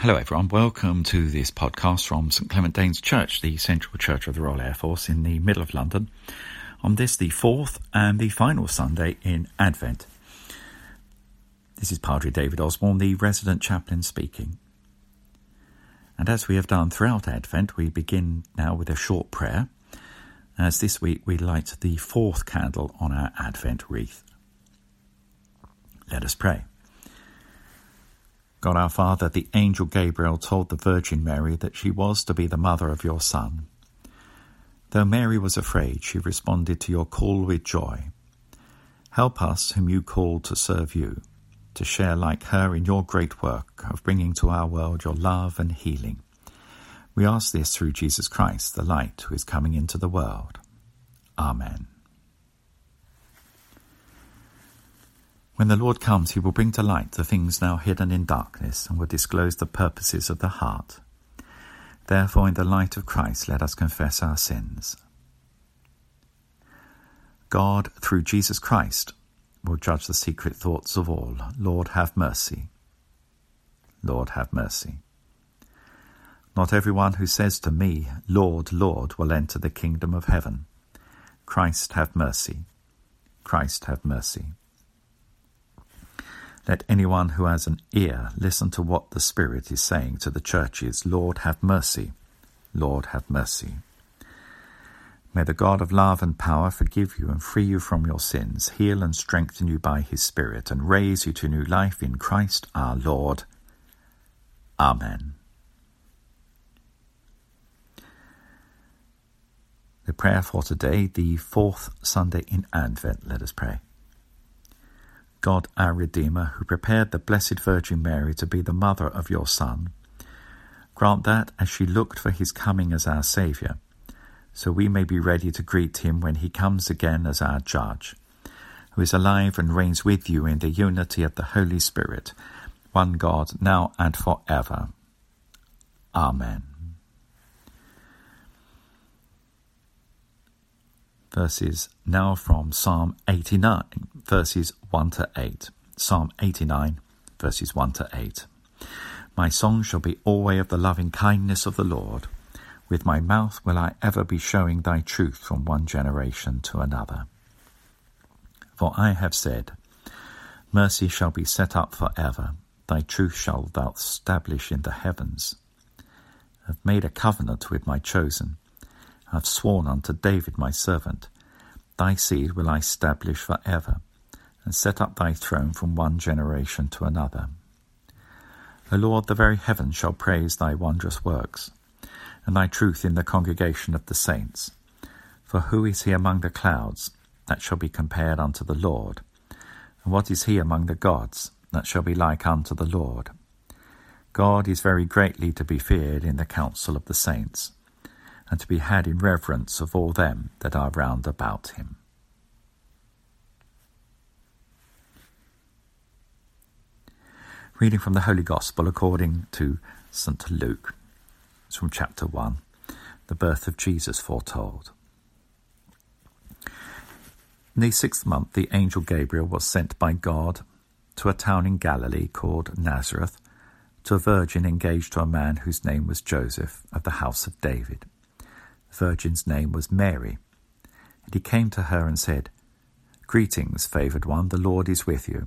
Hello, everyone. Welcome to this podcast from St Clement Danes Church, the central church of the Royal Air Force in the middle of London, on this, the fourth and the final Sunday in Advent. This is Padre David Osborne, the resident chaplain, speaking. And as we have done throughout Advent, we begin now with a short prayer, as this week we light the fourth candle on our Advent wreath. Let us pray. God our Father, the angel Gabriel told the Virgin Mary that she was to be the mother of your Son. Though Mary was afraid, she responded to your call with joy. Help us, whom you called to serve you, to share like her in your great work of bringing to our world your love and healing. We ask this through Jesus Christ, the light who is coming into the world. Amen. When the Lord comes, he will bring to light the things now hidden in darkness and will disclose the purposes of the heart. Therefore, in the light of Christ, let us confess our sins. God, through Jesus Christ, will judge the secret thoughts of all. Lord, have mercy. Lord, have mercy. Not everyone who says to me, Lord, Lord, will enter the kingdom of heaven. Christ, have mercy. Christ, have mercy. Let anyone who has an ear listen to what the Spirit is saying to the churches Lord, have mercy. Lord, have mercy. May the God of love and power forgive you and free you from your sins, heal and strengthen you by his Spirit, and raise you to new life in Christ our Lord. Amen. The prayer for today, the fourth Sunday in Advent, let us pray. God our Redeemer, who prepared the Blessed Virgin Mary to be the mother of your Son, grant that as she looked for his coming as our Saviour, so we may be ready to greet him when he comes again as our Judge, who is alive and reigns with you in the unity of the Holy Spirit, one God, now and for ever. Amen. verses now from Psalm 89, verses 1 to 8. Psalm 89, verses 1 to 8. My song shall be always of the loving kindness of the Lord. With my mouth will I ever be showing thy truth from one generation to another. For I have said, Mercy shall be set up for ever, thy truth shalt thou establish in the heavens. I have made a covenant with my chosen I have sworn unto David my servant, Thy seed will I establish for ever, and set up thy throne from one generation to another. O Lord, the very heavens shall praise thy wondrous works, and thy truth in the congregation of the saints. For who is he among the clouds that shall be compared unto the Lord? And what is he among the gods that shall be like unto the Lord? God is very greatly to be feared in the council of the saints and to be had in reverence of all them that are round about him. Reading from the Holy Gospel according to St. Luke. It's from chapter 1, the birth of Jesus foretold. In the sixth month, the angel Gabriel was sent by God to a town in Galilee called Nazareth to a virgin engaged to a man whose name was Joseph of the house of David the Virgin's name was Mary. And he came to her and said, Greetings, favoured one, the Lord is with you.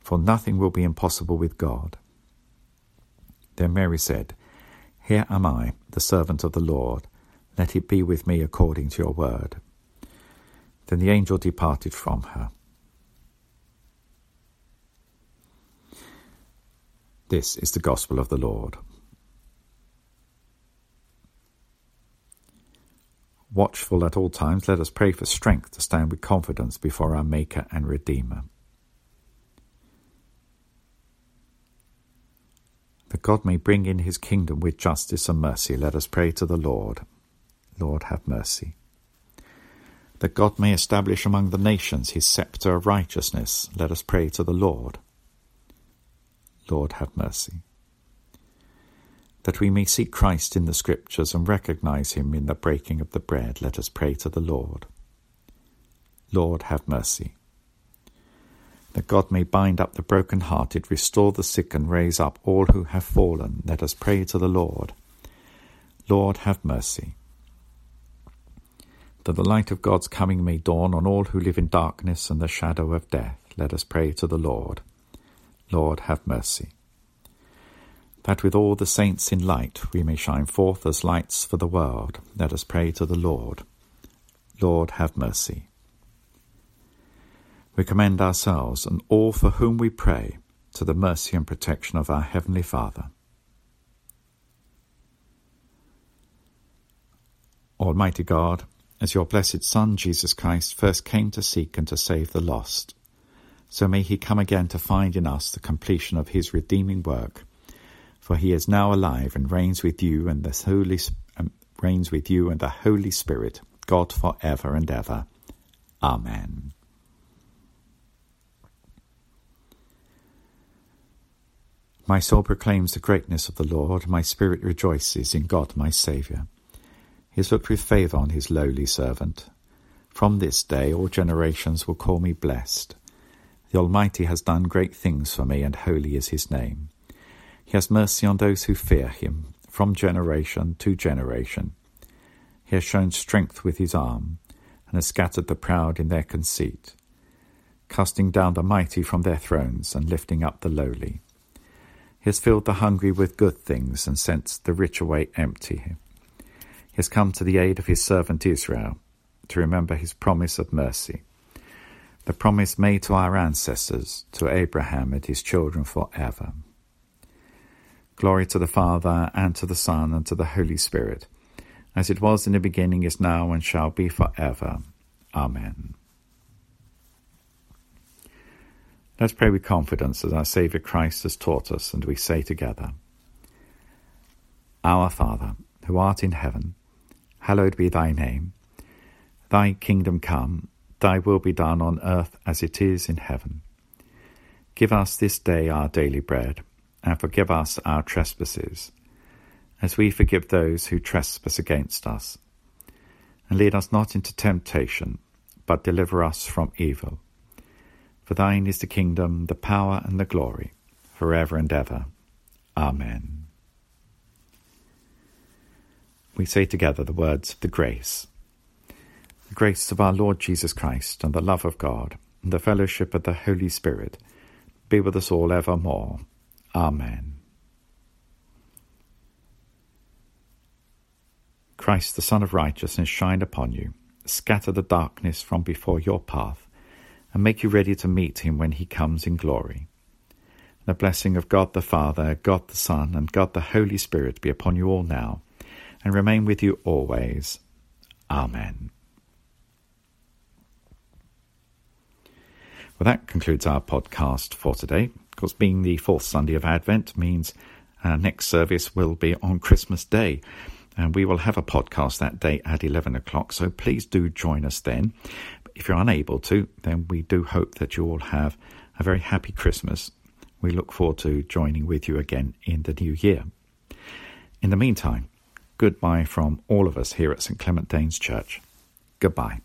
for nothing will be impossible with God. Then Mary said, Here am I, the servant of the Lord. Let it be with me according to your word. Then the angel departed from her. This is the gospel of the Lord. Watchful at all times, let us pray for strength to stand with confidence before our Maker and Redeemer. That God may bring in his kingdom with justice and mercy, let us pray to the Lord. Lord, have mercy. That God may establish among the nations his sceptre of righteousness, let us pray to the Lord. Lord, have mercy. That we may see Christ in the Scriptures and recognize him in the breaking of the bread, let us pray to the Lord. Lord, have mercy. That God may bind up the broken-hearted, restore the sick, and raise up all who have fallen, let us pray to the Lord. Lord, have mercy. That the light of God's coming may dawn on all who live in darkness and the shadow of death, let us pray to the Lord. Lord, have mercy. That with all the saints in light we may shine forth as lights for the world, let us pray to the Lord. Lord, have mercy. We commend ourselves and all for whom we pray to the mercy and protection of our Heavenly Father. Almighty God, as your blessed Son Jesus Christ first came to seek and to save the lost, so may he come again to find in us the completion of his redeeming work. For he is now alive and reigns with you and the Holy um, reigns with you and the Holy Spirit, God for ever and ever. Amen. My soul proclaims the greatness of the Lord, my spirit rejoices in God my Saviour. He has looked with favour on his lowly servant. From this day all generations will call me blessed. The Almighty has done great things for me, and holy is his name. He has mercy on those who fear him, from generation to generation. He has shown strength with his arm, and has scattered the proud in their conceit, casting down the mighty from their thrones, and lifting up the lowly. He has filled the hungry with good things, and sent the rich away empty. He has come to the aid of his servant Israel, to remember his promise of mercy the promise made to our ancestors, to Abraham and his children forever. Glory to the Father, and to the Son, and to the Holy Spirit, as it was in the beginning, is now, and shall be forever. Amen. Let's pray with confidence as our Saviour Christ has taught us, and we say together Our Father, who art in heaven, hallowed be thy name. Thy kingdom come Thy will be done on earth as it is in heaven. Give us this day our daily bread, and forgive us our trespasses, as we forgive those who trespass against us. And lead us not into temptation, but deliver us from evil. For thine is the kingdom, the power, and the glory, for ever and ever. Amen. We say together the words of the grace. The grace of our Lord Jesus Christ, and the love of God, and the fellowship of the Holy Spirit be with us all evermore. Amen. Christ, the Sun of Righteousness, shine upon you, scatter the darkness from before your path, and make you ready to meet him when he comes in glory. The blessing of God the Father, God the Son, and God the Holy Spirit be upon you all now, and remain with you always. Amen. Well, that concludes our podcast for today. Of course, being the fourth Sunday of Advent means our next service will be on Christmas Day. And we will have a podcast that day at 11 o'clock. So please do join us then. If you're unable to, then we do hope that you all have a very happy Christmas. We look forward to joining with you again in the new year. In the meantime, goodbye from all of us here at St. Clement Danes Church. Goodbye.